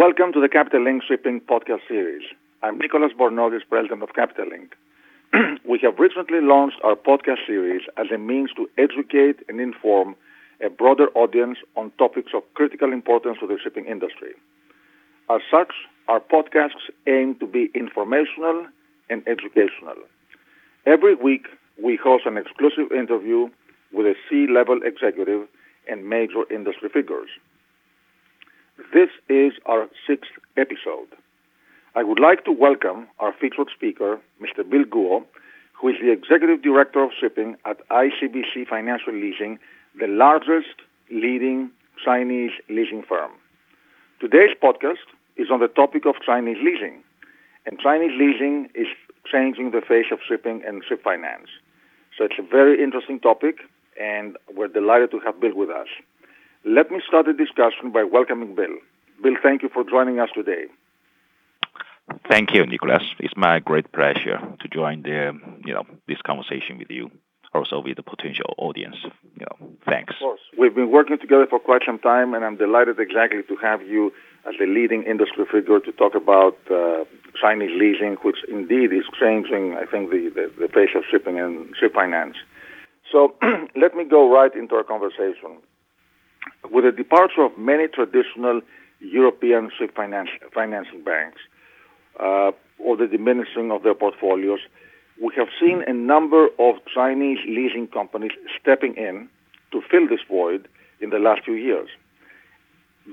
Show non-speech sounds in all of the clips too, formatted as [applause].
Welcome to the Capital Link Shipping podcast series. I'm Nicolas Bornozis, president of Capital Link. [clears throat] we have recently launched our podcast series as a means to educate and inform a broader audience on topics of critical importance to the shipping industry. As such, our podcasts aim to be informational and educational. Every week, we host an exclusive interview with a C-level executive and major industry figures. This is our sixth episode. I would like to welcome our featured speaker, Mr. Bill Guo, who is the Executive Director of Shipping at ICBC Financial Leasing, the largest leading Chinese leasing firm. Today's podcast is on the topic of Chinese leasing, and Chinese leasing is changing the face of shipping and ship finance. So it's a very interesting topic, and we're delighted to have Bill with us. Let me start the discussion by welcoming Bill. Bill, thank you for joining us today. Thank you, Nicolas. It's my great pleasure to join the, you know, this conversation with you, also with the potential audience. You know, thanks. Of course. We've been working together for quite some time, and I'm delighted exactly to have you as the leading industry figure to talk about uh, Chinese leasing, which indeed is changing, I think, the, the, the face of shipping and ship finance. So [clears throat] let me go right into our conversation. With the departure of many traditional European ship finance, financing banks, uh, or the diminishing of their portfolios, we have seen a number of Chinese leasing companies stepping in to fill this void in the last few years,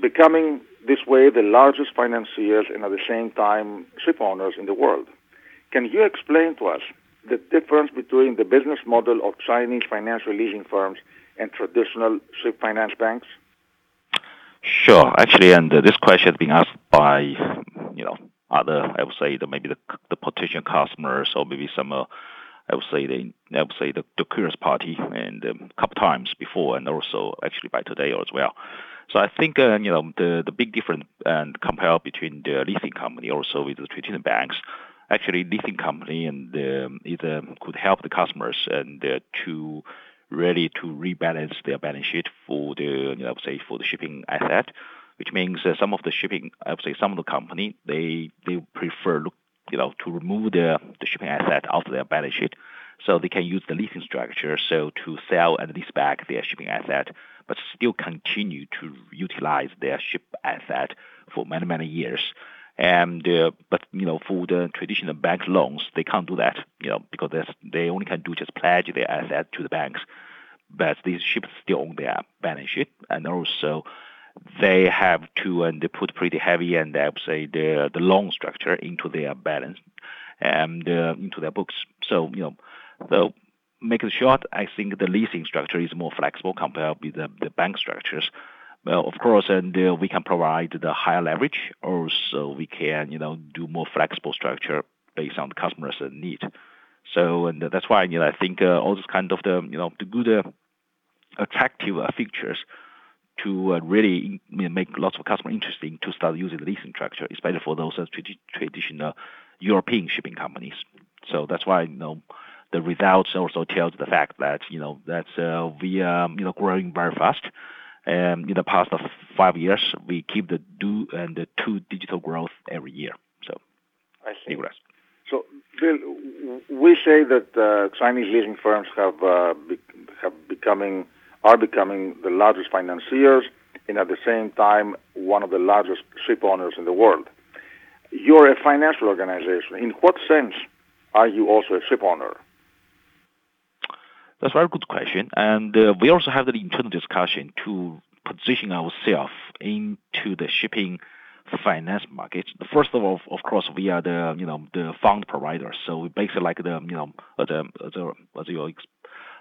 becoming this way the largest financiers and at the same time ship owners in the world. Can you explain to us the difference between the business model of Chinese financial leasing firms and traditional ship finance banks? Sure. Actually, and uh, this question has been asked by, you know, other, I would say, the, maybe the, the potential customers or maybe some, uh, I would say, the, I would say the, the curious party and um, a couple times before and also actually by today as well. So I think, uh, you know, the, the big difference and compare between the leasing company also with the traditional banks, actually leasing company and um, either could help the customers and uh, to really to rebalance their balance sheet for the, you know, say, for the shipping asset, which means uh, some of the shipping, I would say some of the company, they they prefer look, you know, to remove the the shipping asset out of their balance sheet, so they can use the leasing structure so to sell and lease back their shipping asset, but still continue to utilize their ship asset for many many years. And uh, but you know for the traditional bank loans, they can't do that, you know, because they only can do just pledge their asset to the banks, but these ships still own their balance sheet, and also they have to and they put pretty heavy and I would say the the loan structure into their balance and uh, into their books. So you know, so make it short, I think the leasing structure is more flexible compared with the, the bank structures. Well, of course, and uh, we can provide the higher leverage. Also, we can, you know, do more flexible structure based on the customer's need. So, and that's why, you know, I think uh, all this kind of the, you know, the good, uh, attractive uh, features to uh, really make lots of customers interesting to start using the leasing structure, especially for those uh, traditional European shipping companies. So that's why, you know, the results also tells the fact that, you know, that uh, we are, you know, growing very fast um, in the past of five years, we keep the do and the two digital growth every year. So, I see. So, Bill, we say that uh, Chinese leasing firms have uh, be- have becoming are becoming the largest financiers and at the same time one of the largest ship owners in the world. You're a financial organization. In what sense are you also a ship owner? That's a very good question. And uh, we also have the internal discussion to position ourselves into the shipping finance market. First of all, of course, we are the you know the fund provider. So we basically like the you know as a, as, a, as your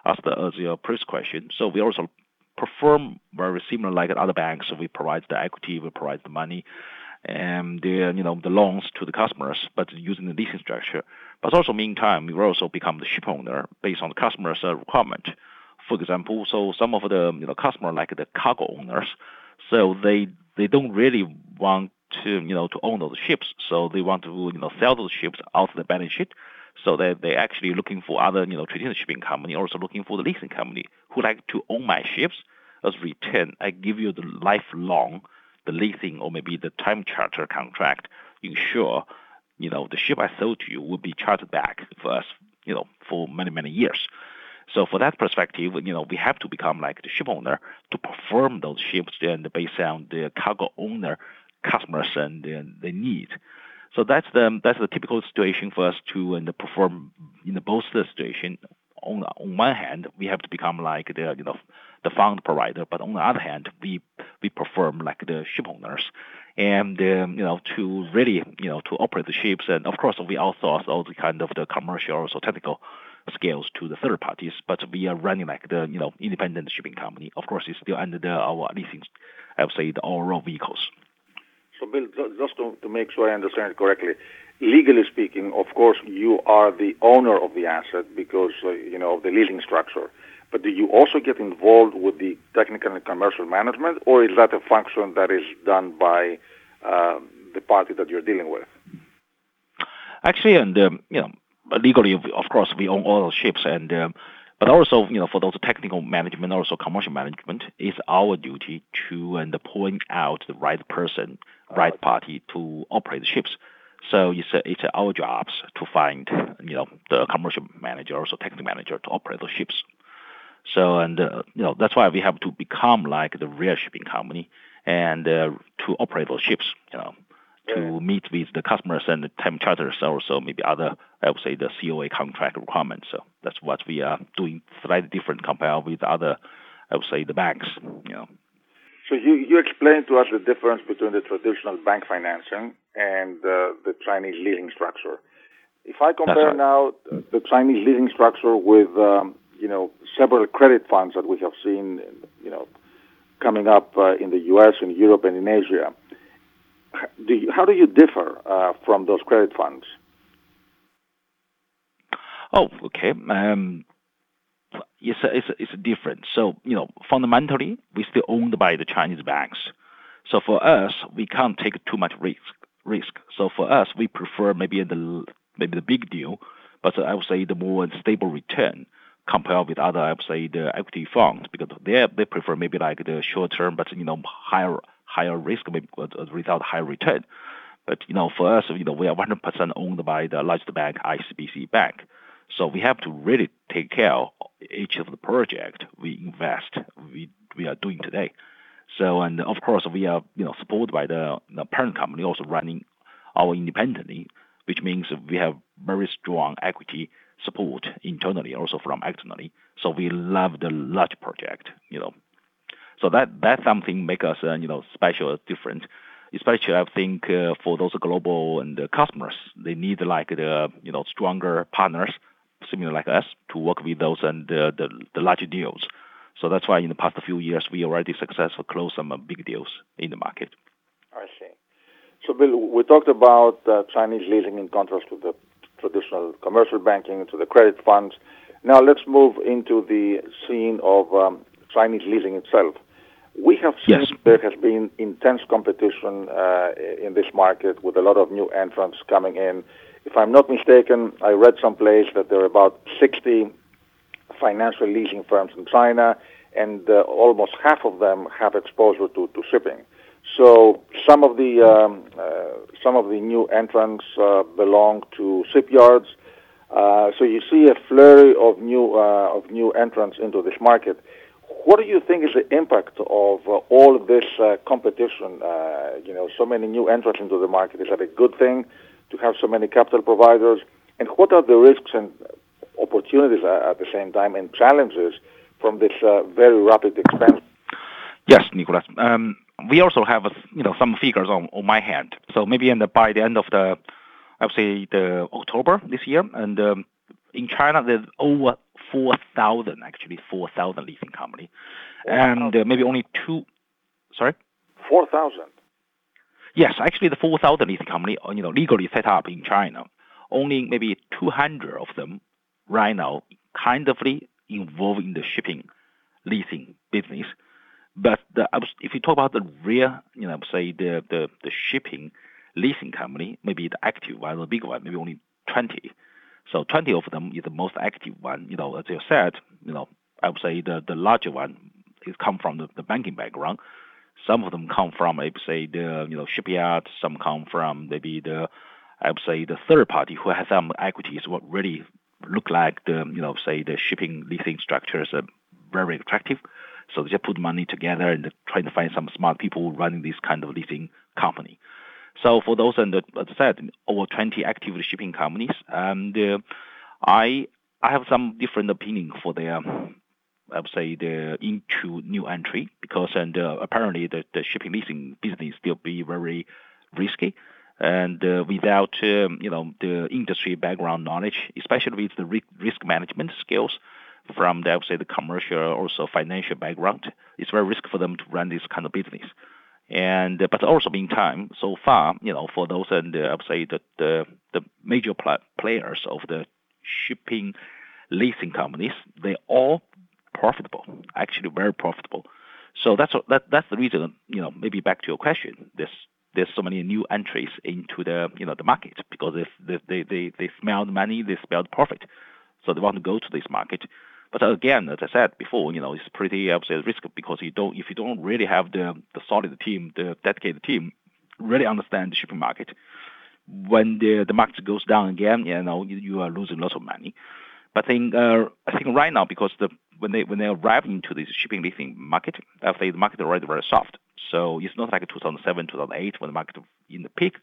asked as your previous question. So we also perform very similar like other banks. So we provide the equity, we provide the money, and the you know the loans to the customers, but using the leasing structure. But also, meantime, we will also become the ship owner based on the customer's uh, requirement. For example, so some of the you know customer like the cargo owners, so they they don't really want to you know to own those ships, so they want to you know sell those ships out of the balance sheet. So they they actually looking for other you know traditional shipping company, also looking for the leasing company who like to own my ships as return. I give you the lifelong the leasing or maybe the time charter contract ensure, you know, the ship I sold to you will be chartered back for us, you know, for many, many years. So for that perspective, you know, we have to become like the ship owner to perform those ships and based on the cargo owner customers and the need. So that's the that's the typical situation for us to and perform in the both the situation. On on one hand, we have to become like the you know the fund provider, but on the other hand, we we perform like the ship owners, and um, you know to really you know to operate the ships, and of course we outsource all the kind of the commercial also technical skills to the third parties, but we are running like the you know independent shipping company. Of course, it's still under the, our leasing, I would say the overall vehicles. So, Bill, just to, to make sure I understand it correctly, legally speaking, of course, you are the owner of the asset because uh, you know of the leasing structure. But do you also get involved with the technical and commercial management, or is that a function that is done by uh, the party that you're dealing with? Actually, and um, you know, legally, of course, we own all the ships, and um, but also, you know, for those technical management, also commercial management, it's our duty to and point out the right person, right party to operate the ships. So it's it's our jobs to find, you know, the commercial manager, also technical manager to operate the ships. So and uh, you know that's why we have to become like the real shipping company and uh, to operate those ships. You know, to meet with the customers and the time charters, also maybe other, I would say, the COA contract requirements. So that's what we are doing slightly different compared with other, I would say, the banks. You know. So you, you explained to us the difference between the traditional bank financing and uh, the Chinese leasing structure. If I compare right. now the Chinese leasing structure with, um, you know, several credit funds that we have seen, you know, coming up uh, in the U.S., in Europe, and in Asia, do you, how do you differ uh, from those credit funds? Oh, okay. Um, it's a, it's a, it's different. So you know, fundamentally, we're still owned by the Chinese banks. So for us, we can't take too much risk. Risk. So for us, we prefer maybe the maybe the big deal, but I would say the more stable return compared with other I would say the equity funds because they they prefer maybe like the short term, but you know higher higher risk, maybe uh, without higher return. But you know, for us, you know, we are 100% owned by the largest bank, ICBC Bank. So we have to really take care of each of the project we invest, we we are doing today. So and of course we are you know supported by the, the parent company also running our independently, which means we have very strong equity support internally, also from externally. So we love the large project, you know, so that that's something make us uh, you know special, different. Especially, I think uh, for those global and uh, customers, they need like the you know stronger partners, similar like us, to work with those and uh, the the larger deals. So that's why in the past few years we already successfully closed some uh, big deals in the market. I see. So, Bill, we talked about Chinese leasing in contrast to the traditional commercial banking, to the credit funds. Now let's move into the scene of um, Chinese leasing itself. We have seen yes. there has been intense competition uh, in this market with a lot of new entrants coming in. If I'm not mistaken, I read someplace that there are about 60 financial leasing firms in China, and uh, almost half of them have exposure to, to shipping. So some of the um, uh, some of the new entrants uh, belong to shipyards. Uh, so you see a flurry of new uh, of new entrants into this market. What do you think is the impact of uh, all this uh, competition? You know, so many new entrants into the market. Is that a good thing to have so many capital providers? And what are the risks and opportunities at the same time and challenges from this very rapid expansion? Yes, Nicolas. Um, we also have you know some figures on, on my hand. So maybe in the, by the end of the, I would say the October this year, and um, in China there's over 4,000, actually, 4,000 leasing company. And uh, maybe only two, sorry? 4,000? Yes, actually the 4,000 leasing company, uh, you know, legally set up in China. Only maybe 200 of them right now kind of involved in the shipping leasing business. But the, if you talk about the real, you know, say the, the, the shipping leasing company, maybe the active one, the big one, maybe only 20. So 20 of them is the most active one. You know, as you said, you know, I would say the, the larger one is come from the, the banking background. Some of them come from, I would say, the you know shipyard. Some come from maybe the, I would say, the third party who has some equities. What really look like the you know say the shipping leasing structures are uh, very attractive. So they just put money together and trying to find some smart people running this kind of leasing company. So for those, and as I said, over 20 active shipping companies, and uh, I I have some different opinion for their I would say the into new entry because and uh, apparently the, the shipping leasing business still be very risky and uh, without um, you know the industry background knowledge, especially with the risk management skills from the I would say the commercial also financial background, it's very risky for them to run this kind of business. And but also meantime, so far you know for those and I would say that the the major pl- players of the shipping leasing companies, they all profitable, actually very profitable. So that's that that's the reason you know maybe back to your question. There's there's so many new entries into the you know the market because they they they, they smell the money, they smell the profit, so they want to go to this market. But again, as I said before, you know it's pretty would say because you don't if you don't really have the the solid team, the dedicated team, really understand the shipping market. When the the market goes down again, you know you, you are losing lots of money. But I think uh, I think right now because the when they when they arrive into this shipping leasing market, I think the market already very soft. So it's not like 2007, 2008 when the market in the peak,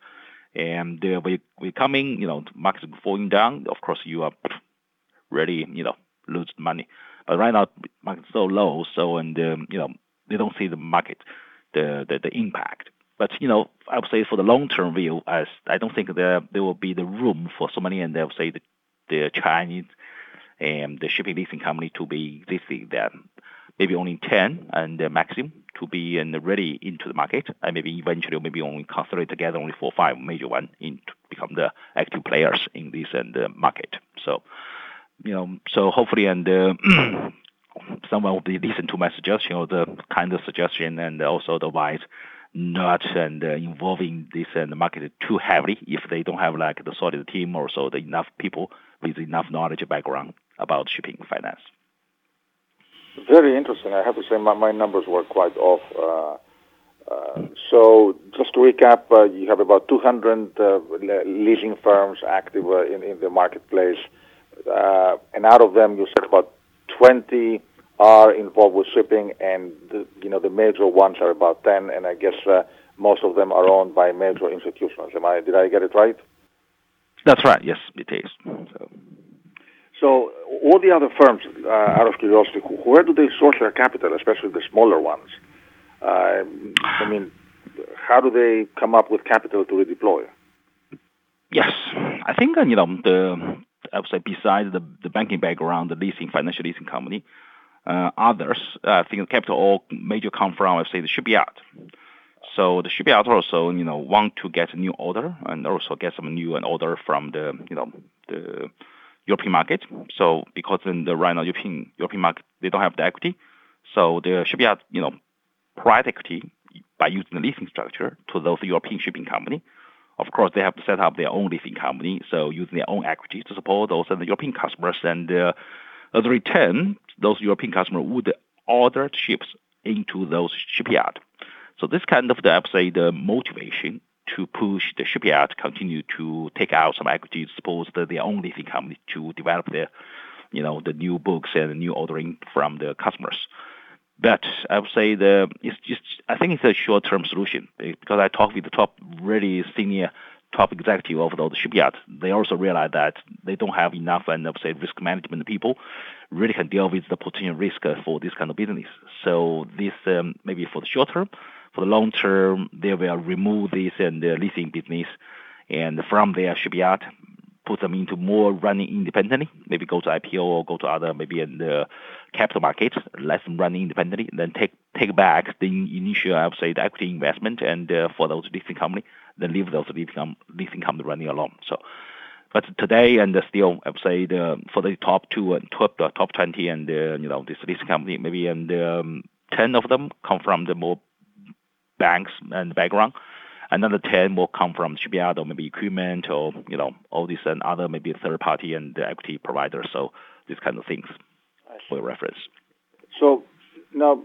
and uh, we we coming, you know, the market falling down. Of course, you are really, you know, lose money. But right now, market so low, so and um, you know they don't see the market, the, the the impact. But you know, I would say for the long-term view, as I don't think there there will be the room for so many, and they will say the the Chinese and the shipping leasing company to be existing there. Maybe only 10 and the maximum to be in ready into the market, and maybe eventually maybe only consolidate together only four or five major one in to become the active players in this and the market. So, you know, so hopefully and uh, [clears throat] someone will be listen to my suggestion or the kind of suggestion and also the advice not and uh, involving this and the market too heavily if they don't have like the solid team or so the enough people with enough knowledge background about shipping finance. Very interesting. I have to say my, my numbers were quite off. Uh, uh, so just to recap, uh, you have about 200 uh, leasing firms active uh, in, in the marketplace, uh, and out of them, you said about 20 are involved with shipping, and the, you know the major ones are about 10, and I guess most of them are owned by major institutions. Am I? Did I get it right? That's right. Yes, it is. So. So all the other firms, uh, out of curiosity, where do they source their capital, especially the smaller ones? Uh, I mean, how do they come up with capital to redeploy? Yes, I think uh, you know the I would say besides the the banking background, the leasing financial leasing company, uh, others uh, I think the capital all major come from I would say the shipyard. So the shipyard also you know want to get a new order and also get some new an order from the you know the European market. So because in the right now European European market they don't have the equity, so the shipyard you know provide equity by using the leasing structure to those European shipping company. Of course, they have to set up their own leasing company, so using their own equity to support those the European customers. And uh, as a return, those European customers would order ships into those shipyard. So this kind of the I say the motivation to push the shipyard to continue to take out some equity to support their own leasing company to develop their, you know, the new books and the new ordering from the customers. But I would say the it's just I think it's a short-term solution eh, because I talked with the top really senior top executive of the shipyard. They also realize that they don't have enough and I would say risk management people really can deal with the potential risk uh, for this kind of business. So this um, maybe for the short term for the long term, they will remove this and the leasing business, and from their shipyard, put them into more running independently. Maybe go to IPO or go to other maybe in the capital market, let them run independently, then take take back the initial, I would say, the equity investment, and uh, for those leasing company, then leave those leasing leasing company running alone. So. But today, and still, I would say the for the top two and top the top twenty, and uh, you know this leasing company, maybe and um, ten of them come from the more banks and background. Another 10 will come from shipyard or maybe equipment or, you know, all these and other maybe third party and equity providers. So these kind of things for reference. So now,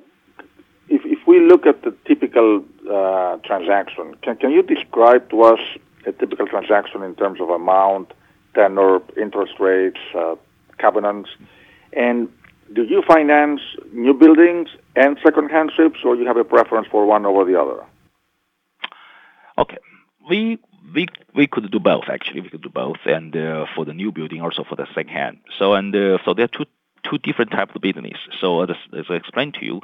if, if we look at the typical uh, transaction, can, can you describe to us a typical transaction in terms of amount, tenor, interest rates, uh, covenants, and do you finance new buildings and second-hand ships, or you have a preference for one over the other? Okay, we we we could do both actually. We could do both, and uh, for the new building, also for the second-hand. So and uh, so there are two two different types of business. So as, as I explained to you,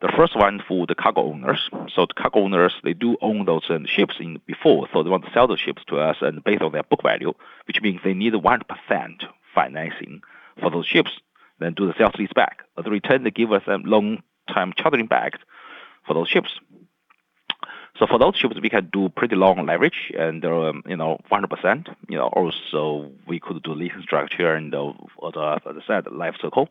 the first one for the cargo owners. So the cargo owners they do own those uh, ships in before, so they want to sell the ships to us, and based on their book value, which means they need one financing for those ships then do the sales lease back. The return, they give us a long time chartering back for those ships. So for those ships, we can do pretty long leverage and, um, you know, 100%. You know, also we could do leasing structure and, uh, as I said, life cycle,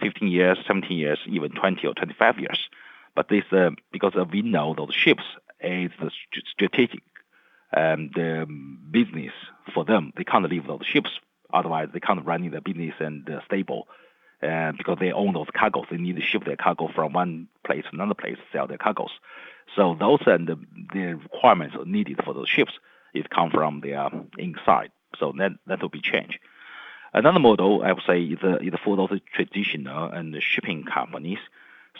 15 years, 17 years, even 20 or 25 years. But this, uh, because uh, we know those ships is the strategic um, the business for them. They can't leave those ships. Otherwise, they can't run the business and uh, stable and because they own those cargoes, they need to ship their cargo from one place to another place, sell their cargoes. So those and the, the requirements needed for those ships it come from their inside. So that that will be changed. Another model I would say is, uh, is for those traditional and the shipping companies.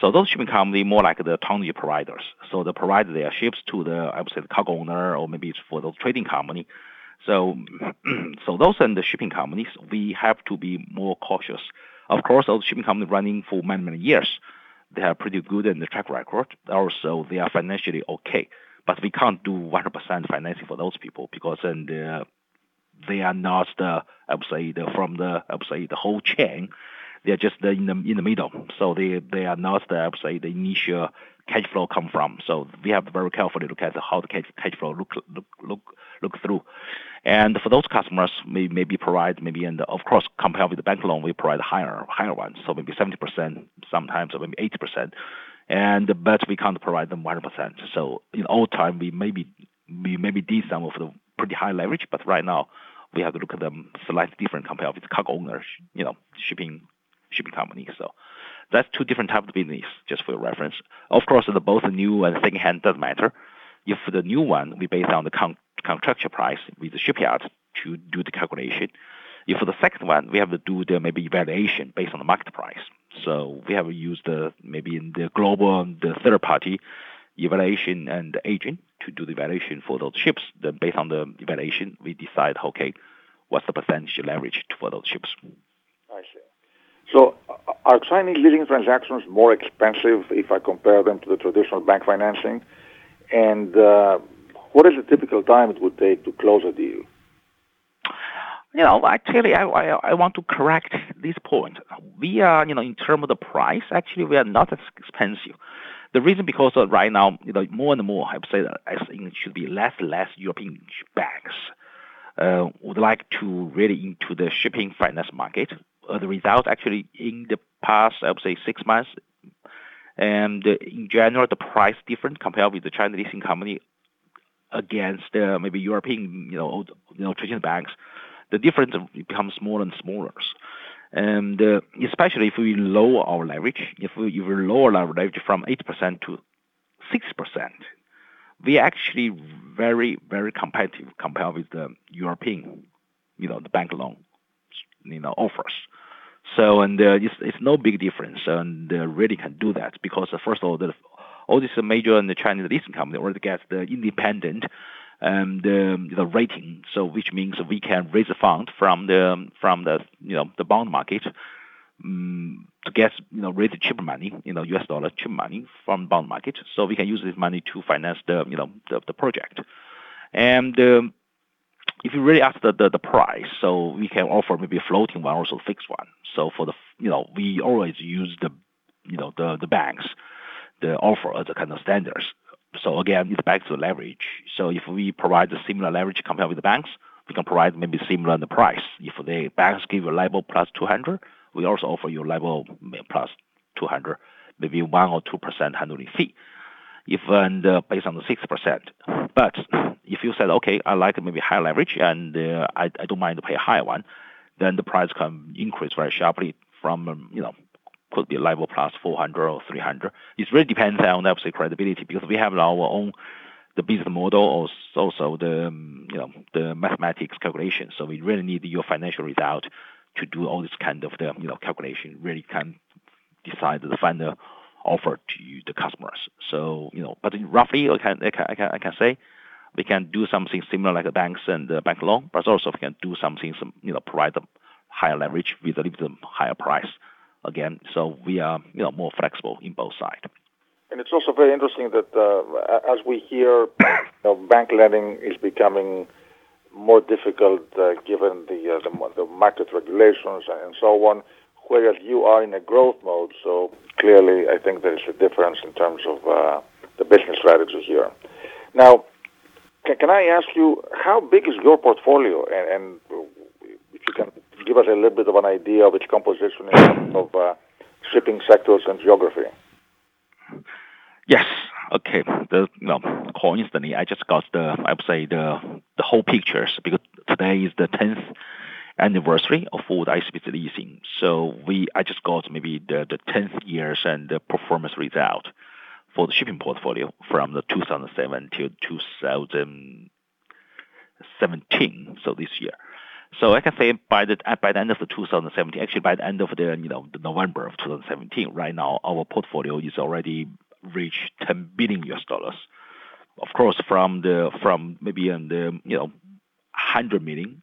So those shipping companies more like the tonnage providers. So they provide their ships to the I would say the cargo owner or maybe it's for those trading company. So [clears throat] so those and the shipping companies we have to be more cautious of course, those shipping companies running for many, many years, they have pretty good in the track record. Also, they are financially okay. But we can't do 100% financing for those people because then the, they are not the, I would say, the, from the, I would say, the whole chain. They are just the, in the in the middle. So they they are not the, I would say, the initial cash flow come from. So we have to very carefully look at how the cash, cash flow look look look look through. And for those customers, we maybe provide maybe, and of course, compared with the bank loan, we provide higher higher ones, so maybe 70% sometimes, or maybe 80%. And but we can't provide them 100%. So in old time, we maybe we maybe did some of the pretty high leverage, but right now we have to look at them slightly different compared with cargo owners, you know, shipping shipping companies. So that's two different types of business, just for your reference. Of course, the both new and second hand doesn't matter. If the new one, we base on the con- contractual price with the shipyard to do the calculation. If for the second one, we have to do the maybe evaluation based on the market price. So we have used the, maybe in the global the third party evaluation and agent to do the evaluation for those ships. Then based on the evaluation, we decide okay, what's the percentage leverage for those ships. I see. So are Chinese leasing transactions more expensive if I compare them to the traditional bank financing? And uh, what is the typical time it would take to close a deal? You know, actually, I, I, I want to correct this point. We are, you know, in terms of the price, actually, we are not as expensive. The reason because uh, right now, you know, more and more, I would say that I think it should be less and less European banks uh, would like to really into the shipping finance market. Uh, the result, actually, in the past, I would say six months, and in general, the price different compared with the China leasing company against uh, maybe European, you know, you know, traditional banks, the difference becomes smaller and smaller. And uh, especially if we lower our leverage, if we, if we lower our leverage from 8% to 6%, we actually very, very competitive compared with the European, you know, the bank loan, you know, offers. So, and uh, it's, it's no big difference, and uh, really can do that because uh, first of all, the all these major and the Chinese leasing company already get the independent um, the the rating, so which means we can raise a fund from the from the you know the bond market um, to get you know raise cheaper money, you know U.S. dollar cheap money from bond market, so we can use this money to finance the you know the, the project. And um, if you really ask the, the, the price, so we can offer maybe a floating one, or also fixed one. So for the you know we always use the you know the the banks the offer as a kind of standards. So again, it's back to leverage. So if we provide a similar leverage compared with the banks, we can provide maybe similar in the price. If the banks give you LIBOR plus 200, we also offer you LIBOR plus 200, maybe 1 or 2% handling fee. If and uh, based on the 6%. But if you said, okay, I like maybe higher leverage and uh, I, I don't mind to pay a higher one, then the price can increase very sharply from, um, you know, could be LIBOR plus 400 or 300. It really depends on obviously credibility because we have our own the business model or also the um, you know the mathematics calculation. So we really need your financial result to do all this kind of the you know calculation. Really can decide the final offer to the customers. So you know, but roughly I can I can I can, I can say we can do something similar like the banks and the bank loan, but also we can do something some you know provide them higher leverage with a little bit higher price again. So we are you know more flexible in both sides. And it's also very interesting that uh, as we hear, you know, bank lending is becoming more difficult uh, given the, uh, the, the market regulations and so on, whereas you are in a growth mode. So clearly, I think there is a difference in terms of uh, the business strategy here. Now, can, can, I ask you how big is your portfolio, and, and, if you can give us a little bit of an idea of its composition in terms of uh, shipping sectors and geography? Yes. Okay. The know, coincidentally, I just got the I would say the the whole pictures because today is the tenth anniversary of Forward ICBC leasing. So we I just got maybe the the tenth years and the performance result for the shipping portfolio from the 2007 till 2017. So this year. So I can say by the by the end of the 2017, actually by the end of the you know the November of 2017, right now our portfolio is already reached 10 billion US dollars. Of course, from the from maybe in the you know 100 million,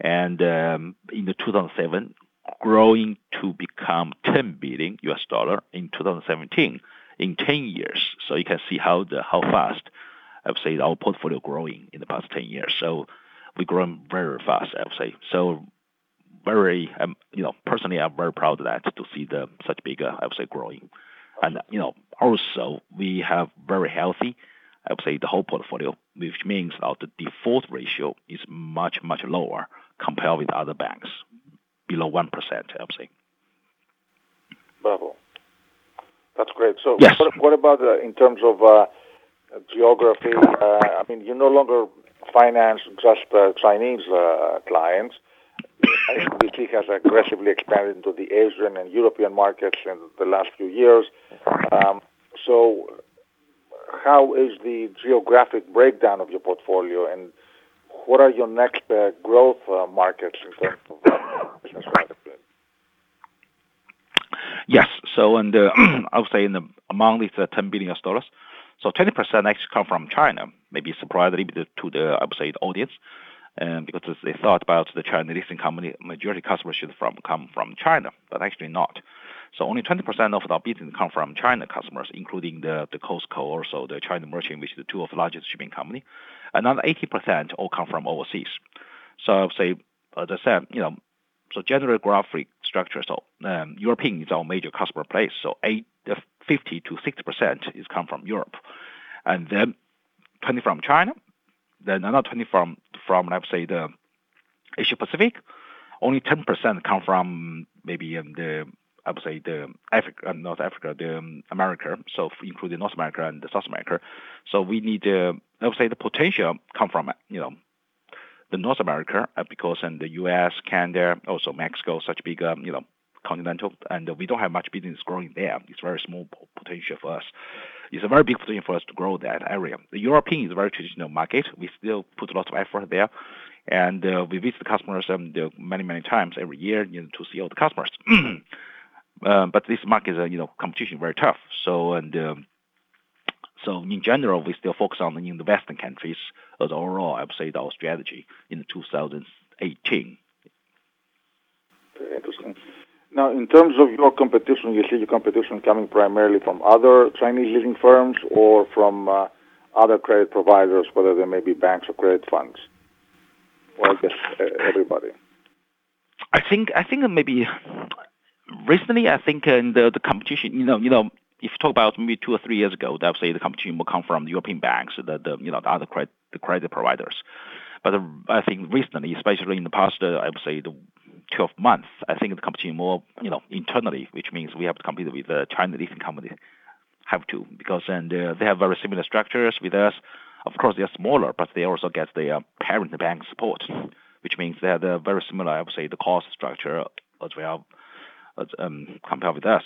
and um, in the 2007 growing to become 10 billion US dollar in 2017 in 10 years. So you can see how the how fast I would say our portfolio growing in the past 10 years. So we grown very fast. I would say so. Very, um, you know, personally, I'm very proud of that to see the such big, uh, I would say, growing. And, you know, also we have very healthy, I would say, the whole portfolio, which means our default ratio is much, much lower compared with other banks, below 1%, I would say. Bravo. That's great. So yes. what, what about uh, in terms of uh, geography? Uh, I mean, you no longer finance just uh, Chinese uh, clients. HSBC has aggressively expanded into the Asian and European markets in the last few years. Um, so, how is the geographic breakdown of your portfolio, and what are your next uh, growth uh, markets in terms of uh, business strategy? Yes. So, and [clears throat] uh, I would say in the, among these uh, 10 billion dollars, so 20% actually come from China. Maybe bit to the I would say the audience um, because they thought about the Chinese leasing company, majority customers should from come from China, but actually not. So only 20% of our business come from China customers, including the, the COSCO, also the China Merchant, which is the two of the largest shipping company. Another 80% all come from overseas. So say, as I said, you know, so general graphic structure, so um, European is our major customer place. So eight, uh, 50 to 60% is come from Europe. And then 20 from China, then another 20 from from let's say the Asia Pacific. Only 10% come from maybe um, the I would say the Africa, uh, North Africa, the um, America, so including North America and South America. So we need, I would say, the potential come from you know the North America uh, because in the U.S., Canada, also Mexico, such big um, you know continental, and we don't have much business growing there. It's very small potential for us. It's a very big potential for us to grow that area. The European is a very traditional market. We still put a lot of effort there. And uh, we visit the customers um, many, many times every year you know, to see all the customers. [clears throat] uh, but this market is, uh, you know, competition very tough. So, and um, so in general, we still focus on in the Western countries as overall, I would say, our strategy in 2018. Very interesting. Now, in terms of your competition, you see your competition coming primarily from other Chinese leasing firms or from uh, other credit providers, whether they may be banks or credit funds, or I guess uh, everybody. I think I think maybe recently I think in the competition, you know, you know, if you talk about maybe two or three years ago, I would say the competition will come from the European banks, the, the you know the other credit the credit providers. But uh, I think recently, especially in the past, uh, I would say the 12 months, I think the competition more, you know, internally, which means we have to compete with the China leasing company. Have to because uh, they have very similar structures with us. Of course, they are smaller, but they also get their parent bank support, which means they have a very similar, I would say, the cost structure as well um, compared with us.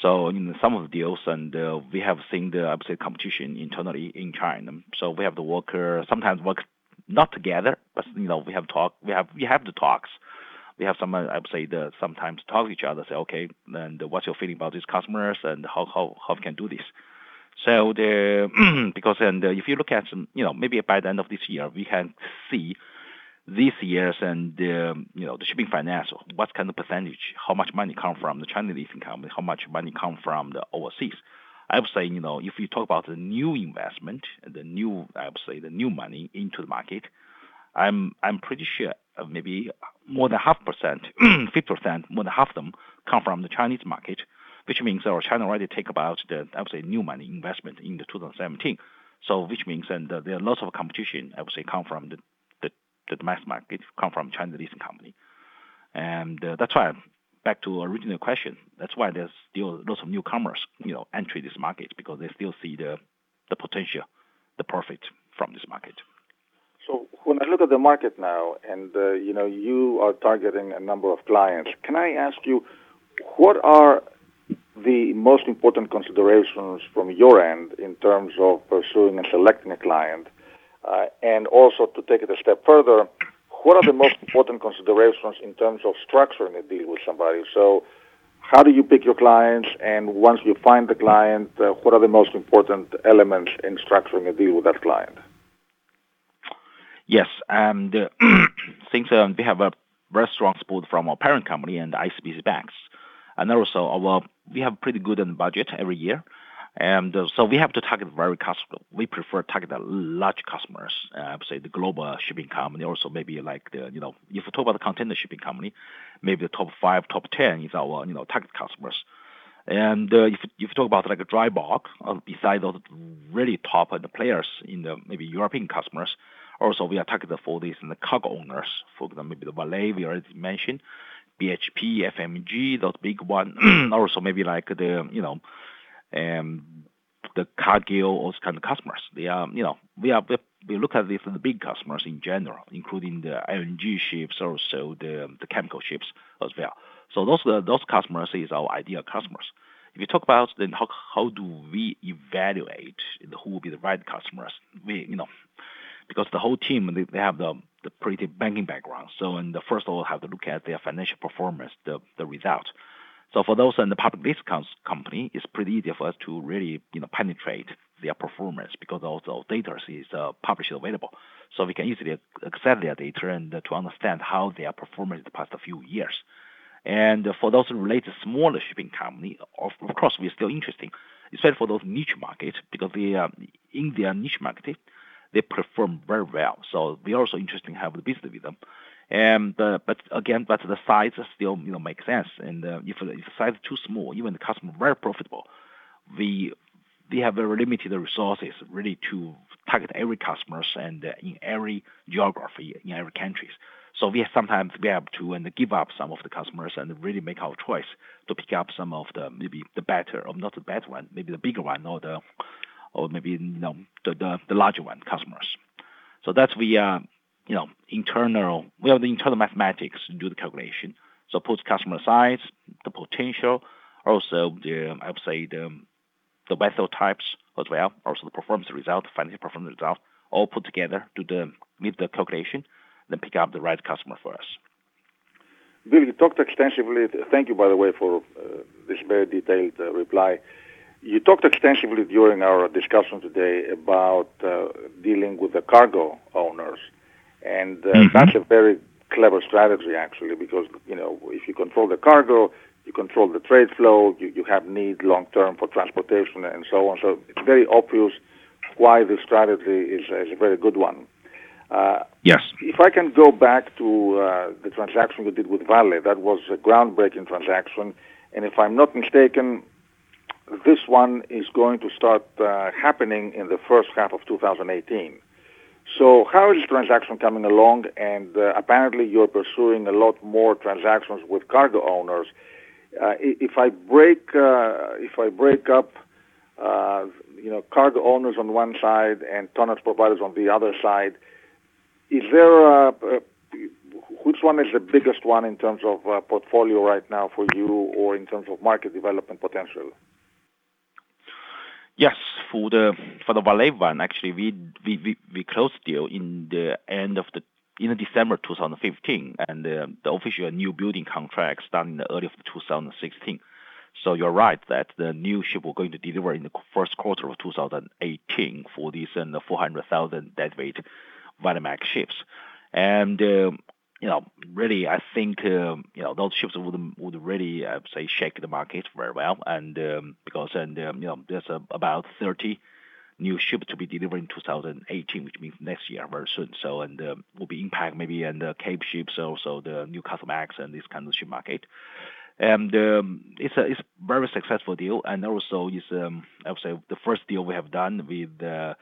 So in some of the deals, and uh, we have seen the I would say competition internally in China. So we have to work uh, sometimes work not together, but you know we have talk. We have we have the talks. We have some I would say the sometimes talk to each other. Say okay, and what's your feeling about these customers and how how how we can do this. So the [clears throat] because and uh, if you look at some, you know maybe by the end of this year we can see this year's and you know the shipping finance, what kind of percentage, how much money come from the Chinese company, how much money come from the overseas. I would say, you know, if you talk about the new investment, the new, I would say, the new money into the market, I'm I'm pretty sure uh, maybe more than half percent, [clears throat] 50 percent, more than half of them come from the Chinese market, which means our China already take about the I would say new money investment in the 2017. So which means and uh, there are lots of competition I would say come from the the mass market come from China leasing company. And uh, that's why, back to original question, that's why there's still lots of newcomers, you know, entry this market because they still see the, the potential, the profit from this market. So when I look at the market now, and uh, you know, you are targeting a number of clients, can I ask you, what are the most important considerations from your end in terms of pursuing and selecting a client? Uh, and also to take it a step further, what are the most important considerations in terms of structuring a deal with somebody? So, how do you pick your clients? And once you find the client, uh, what are the most important elements in structuring a deal with that client? Yes, and uh, since uh, we have a very strong support from our parent company and ICBC banks, and also our we have pretty good budget every year. And uh, so we have to target very customer. We prefer target large customers. Uh, say the global shipping company, also maybe like the you know if we talk about the container shipping company, maybe the top five, top ten is our you know target customers. And uh, if if you talk about like a dry bulk, uh, besides those really top and the players in the maybe European customers, also we are targeted for this and the cargo owners. For example, maybe the Vale we already mentioned, BHP, FMG, those big one. [clears throat] also maybe like the you know and the Cargill, those kind of customers. They are, you know, we are we look at these the big customers in general, including the LNG ships, also the the chemical ships as well. So those uh, those customers is our ideal customers. If you talk about then how how do we evaluate who will be the right customers? We you know because the whole team they, they have the the pretty banking background. So and the first of all have to look at their financial performance, the the result. So for those in the public discounts company, it's pretty easy for us to really, you know, penetrate their performance because all those data is uh, published available. So we can easily access their data and to understand how their performance in the past few years. And for those related smaller shipping company, of, course, we're still interesting, especially for those niche markets because they, uh, in their niche market, they perform very well. So we're also interested in having business with them. And uh, but again, but the size still you know makes sense. And uh, if, if the size is too small, even the customer very profitable, we we have very limited resources really to target every customers and uh, in every geography in every countries. So we sometimes we have to and give up some of the customers and really make our choice to pick up some of the maybe the better or not the better one, maybe the bigger one or the or maybe you know the the, the larger one customers. So that's we uh, you know, internal, we have the internal mathematics to do the calculation. So put customer size, the potential, also the, I would say the, the vessel types as well, also the performance result, financial performance result, all put together to the, meet the calculation, then pick up the right customer for us. Bill, you talked extensively. Thank you, by the way, for uh, this very detailed uh, reply. You talked extensively during our discussion today about uh, dealing with the cargo owners and uh, mm-hmm. that's a very clever strategy, actually, because, you know, if you control the cargo, you control the trade flow, you, you have need long term for transportation and so on. So it's very obvious why this strategy is, is a very good one. Uh, yes. If I can go back to uh, the transaction we did with Vale, that was a groundbreaking transaction. And if I'm not mistaken, this one is going to start uh, happening in the first half of 2018. So how is transaction coming along? And uh, apparently you're pursuing a lot more transactions with cargo owners. Uh, if I break uh, if I break up, uh, you know, cargo owners on one side and tonnage providers on the other side, is there a, which one is the biggest one in terms of uh, portfolio right now for you or in terms of market development potential? Yes. For the for the one, actually, we we we we closed deal in the end of the in December 2015, and uh, the official new building contract starting in the early of 2016. So you're right that the new ship we're going to deliver in the first quarter of 2018 for these the 400,000 deadweight Valemax ships. And uh, you know, really, I think um, you know those ships would would really uh, say shake the market very well, and um, because and um, you know there's about 30 new ships to be delivered in 2018, which means next year very soon. So and um, will be impact maybe and the Cape ships also the new Newcastlemax and this kind of ship market. And um, it's a it's very successful deal, and also is um, I would say the first deal we have done with. Uh,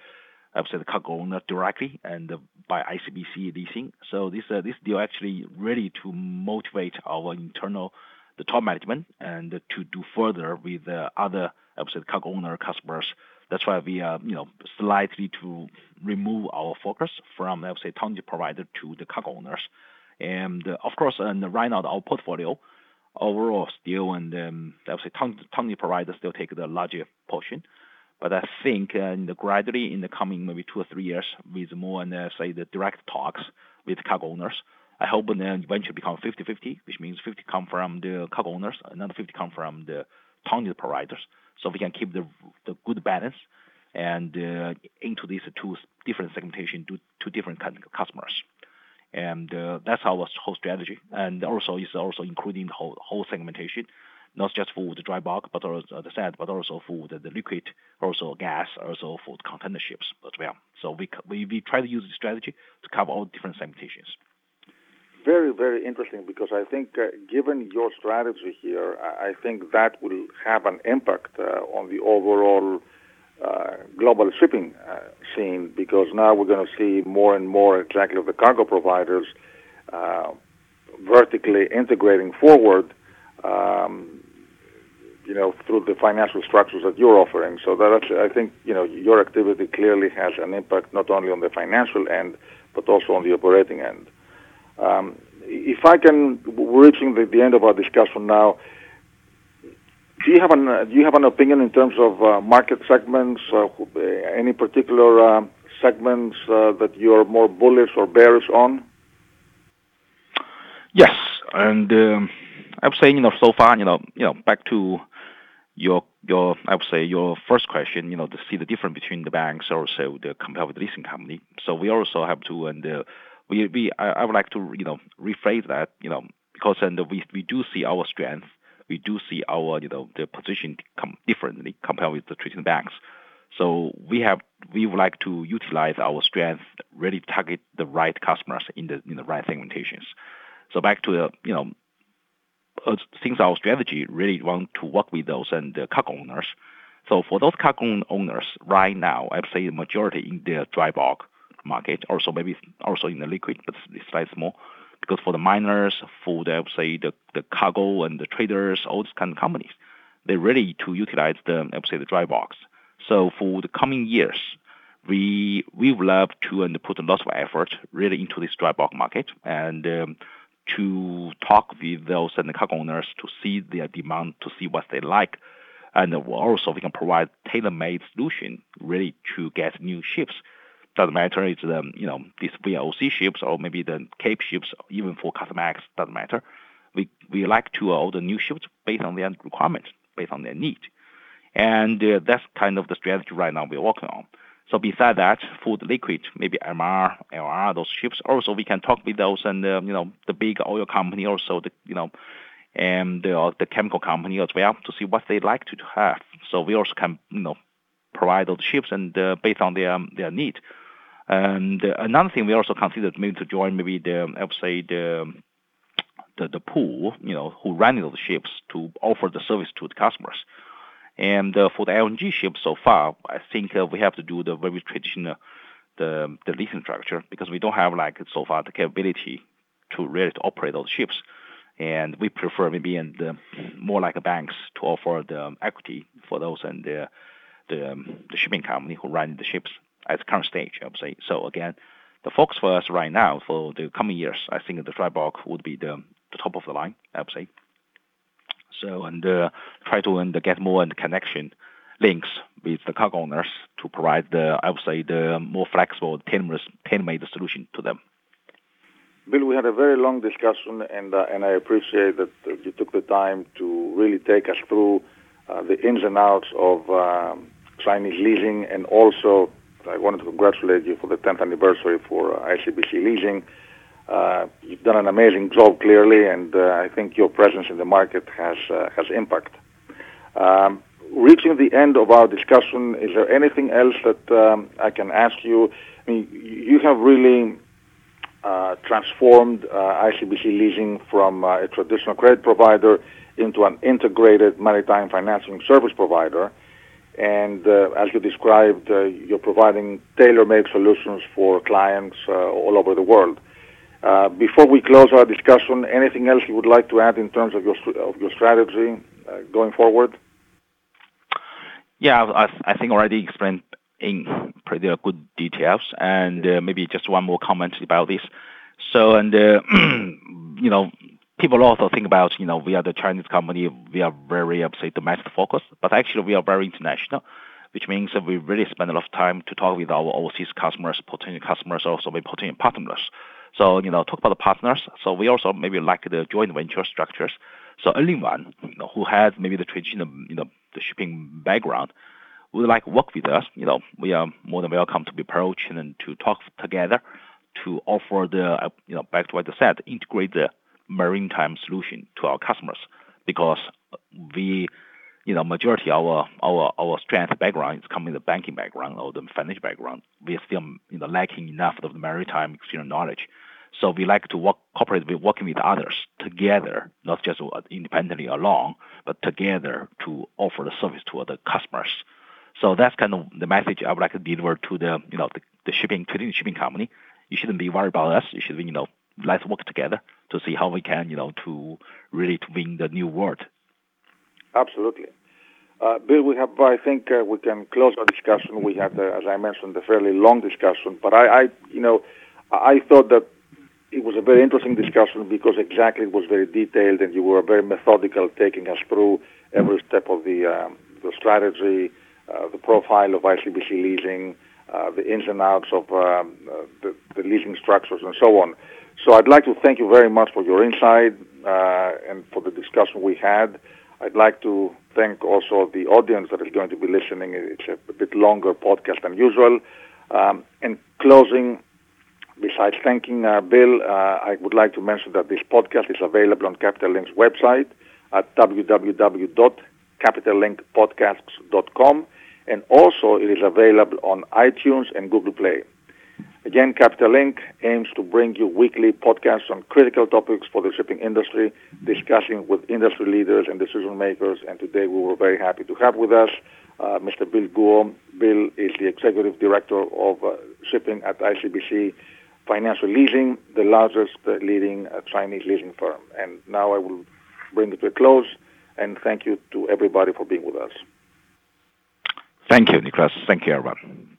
I would say the cargo owner directly and uh, by ICBC leasing. So this uh, this deal actually really to motivate our internal the top management and to do further with uh, other I would say cargo owner customers. That's why we are you know slightly to remove our focus from I would say technology provider to the cargo owners. And uh, of course, and right now our portfolio overall still and um, I would say technology provider still take the larger portion. But I think uh, gradually in the coming maybe two or three years, with more and uh, say the direct talks with cargo owners, I hope then eventually become 50-50, which means 50 come from the cargo owners, another 50 come from the technology providers. So we can keep the the good balance and uh, into these two different segmentation, two, two different kind of customers. And uh, that's our whole strategy. And also is also including the whole, whole segmentation not just for the dry bulk, but also, I said, but also for the, the liquid, also gas, also for the container ships as well. So we, we, try to use the strategy to cover all different segmentations. Very, very interesting because I think, uh, given your strategy here, I think that will have an impact uh, on the overall uh, global shipping uh, scene because now we're going to see more and more exactly of the cargo providers vertically integrating forward um, you know, through the financial structures that you're offering. So that I think, you know, your activity clearly has an impact not only on the financial end, but also on the operating end. Um, if I can, we're reaching the, the, end of our discussion now. Do you have an uh, Do you have an opinion in terms of uh, market segments? Uh, any particular uh, segments uh, that you're more bullish or bearish on? Yes, and. Um I would say, you know, so far, you know, you know, back to your your I would say your first question, you know, to see the difference between the banks also the compared with the leasing company. So we also have to and uh, we we I, I would like to you know rephrase that, you know, because and we we do see our strength, we do see our you know the position come differently compared with the traditional banks. So we have we would like to utilize our strength, really target the right customers in the in the right segmentations. So back to you know uh, since our strategy really want to work with those and the cargo owners. So for those cargo owners right now, I'd say the majority in the dry bulk market, also maybe also in the liquid, but it's slightly small. Because for the miners, for the say the, the cargo and the traders, all these kind of companies, they're ready to utilize the I would say the dry bulks. So for the coming years, we we would love to and put a lot of effort really into this dry bulk market and um, to talk with those and the cargo owners to see their demand, to see what they like. And also we can provide tailor-made solution really to get new ships. Doesn't matter it's the you know these VLOC ships or maybe the Cape ships, even for Kamsarmax doesn't matter. We we like to order new ships based on their requirements, based on their need, and uh, that's kind of the strategy right now we're working on. So beside that, food liquid, maybe MR, LR, those ships. Also, we can talk with those and uh, you know the big oil company, also the you know, and the, the chemical company as well to see what they like to have. So we also can you know provide those ships and uh, based on their their need. And uh, another thing we also considered maybe to join maybe the I would say the the, the pool, you know, who running those ships to offer the service to the customers. And uh, for the LNG ships so far, I think uh, we have to do the very traditional the the leasing structure because we don't have like so far the capability to really to operate those ships. And we prefer maybe and more like banks to offer the equity for those and the the, the shipping company who run the ships at the current stage, I would say. So again, the focus for us right now for the coming years, I think the dry bulk would be the, the top of the line, I would say. So and uh, try to and get more and connection links with the cargo owners to provide the I would say the more flexible tailor-made solution to them. Bill, we had a very long discussion, and uh, and I appreciate that you took the time to really take us through uh, the ins and outs of um, Chinese leasing, and also I wanted to congratulate you for the 10th anniversary for uh, ICBC leasing. Uh, you've done an amazing job, clearly, and uh, I think your presence in the market has uh, has impact. Um, reaching the end of our discussion, is there anything else that um, I can ask you? I mean, you have really uh, transformed uh, ICBC Leasing from uh, a traditional credit provider into an integrated maritime financing service provider. And uh, as you described, you're providing tailor-made solutions for clients all over the world. Uh, before we close our discussion, anything else you would like to add in terms of your of your strategy uh, going forward? Yeah, I, I think already explained in pretty good details, and uh, maybe just one more comment about this. So, and [clears throat] you know, people also think about you know we are the Chinese company, we are very say domestic focused, but actually we are very international which means that we really spend a lot of time to talk with our overseas customers, potential customers, also with potential partners. So, you know, talk about the partners. So we also maybe like the joint venture structures. So anyone you know, who has maybe the traditional, you know, the shipping background would like work with us. You know, we are more than welcome to be approached and to talk together to offer the, you know, back to what I said, integrate the maritime solution to our customers because we, you know, majority of our our our strength background is coming the banking background or the financial background. We are still, you know, lacking enough of the maritime experience knowledge. So we like to work cooperate with working with others together, not just independently alone, but together to offer the service to other customers. So that's kind of the message I would like to deliver to the you know the, the shipping trading shipping company. You shouldn't be worried about us. You should be you know let's work together to see how we can you know to really to win the new world. Absolutely. Uh, Bill, we have, I think uh, we can close our discussion. We had, uh, as I mentioned, a fairly long discussion, but I, I, you know, I thought that it was a very interesting discussion because exactly it was very detailed and you were very methodical taking us through every step of the, um, the strategy, uh, the profile of ICBC leasing, uh, the ins and outs of um, uh, the, the, leasing structures and so on. So I'd like to thank you very much for your insight and for the discussion we had. I'd like to thank also the audience that is going to be listening. It's a bit longer podcast than usual. Um, in closing, besides thanking uh, Bill, uh, I would like to mention that this podcast is available on Capital Link's website at www.capitallinkpodcasts.com, and also it is available on iTunes and Google Play. Again, Capital Link aims to bring you weekly podcasts on critical topics for the shipping industry, discussing with industry leaders and decision makers. And today we were very happy to have with us uh, Mr. Bill Guo. Bill is the executive director of uh, shipping at ICBC Financial Leasing, the largest uh, leading uh, Chinese leasing firm. And now I will bring it to a close and thank you to everybody for being with us. Thank you, Nicolas. Thank you, everyone.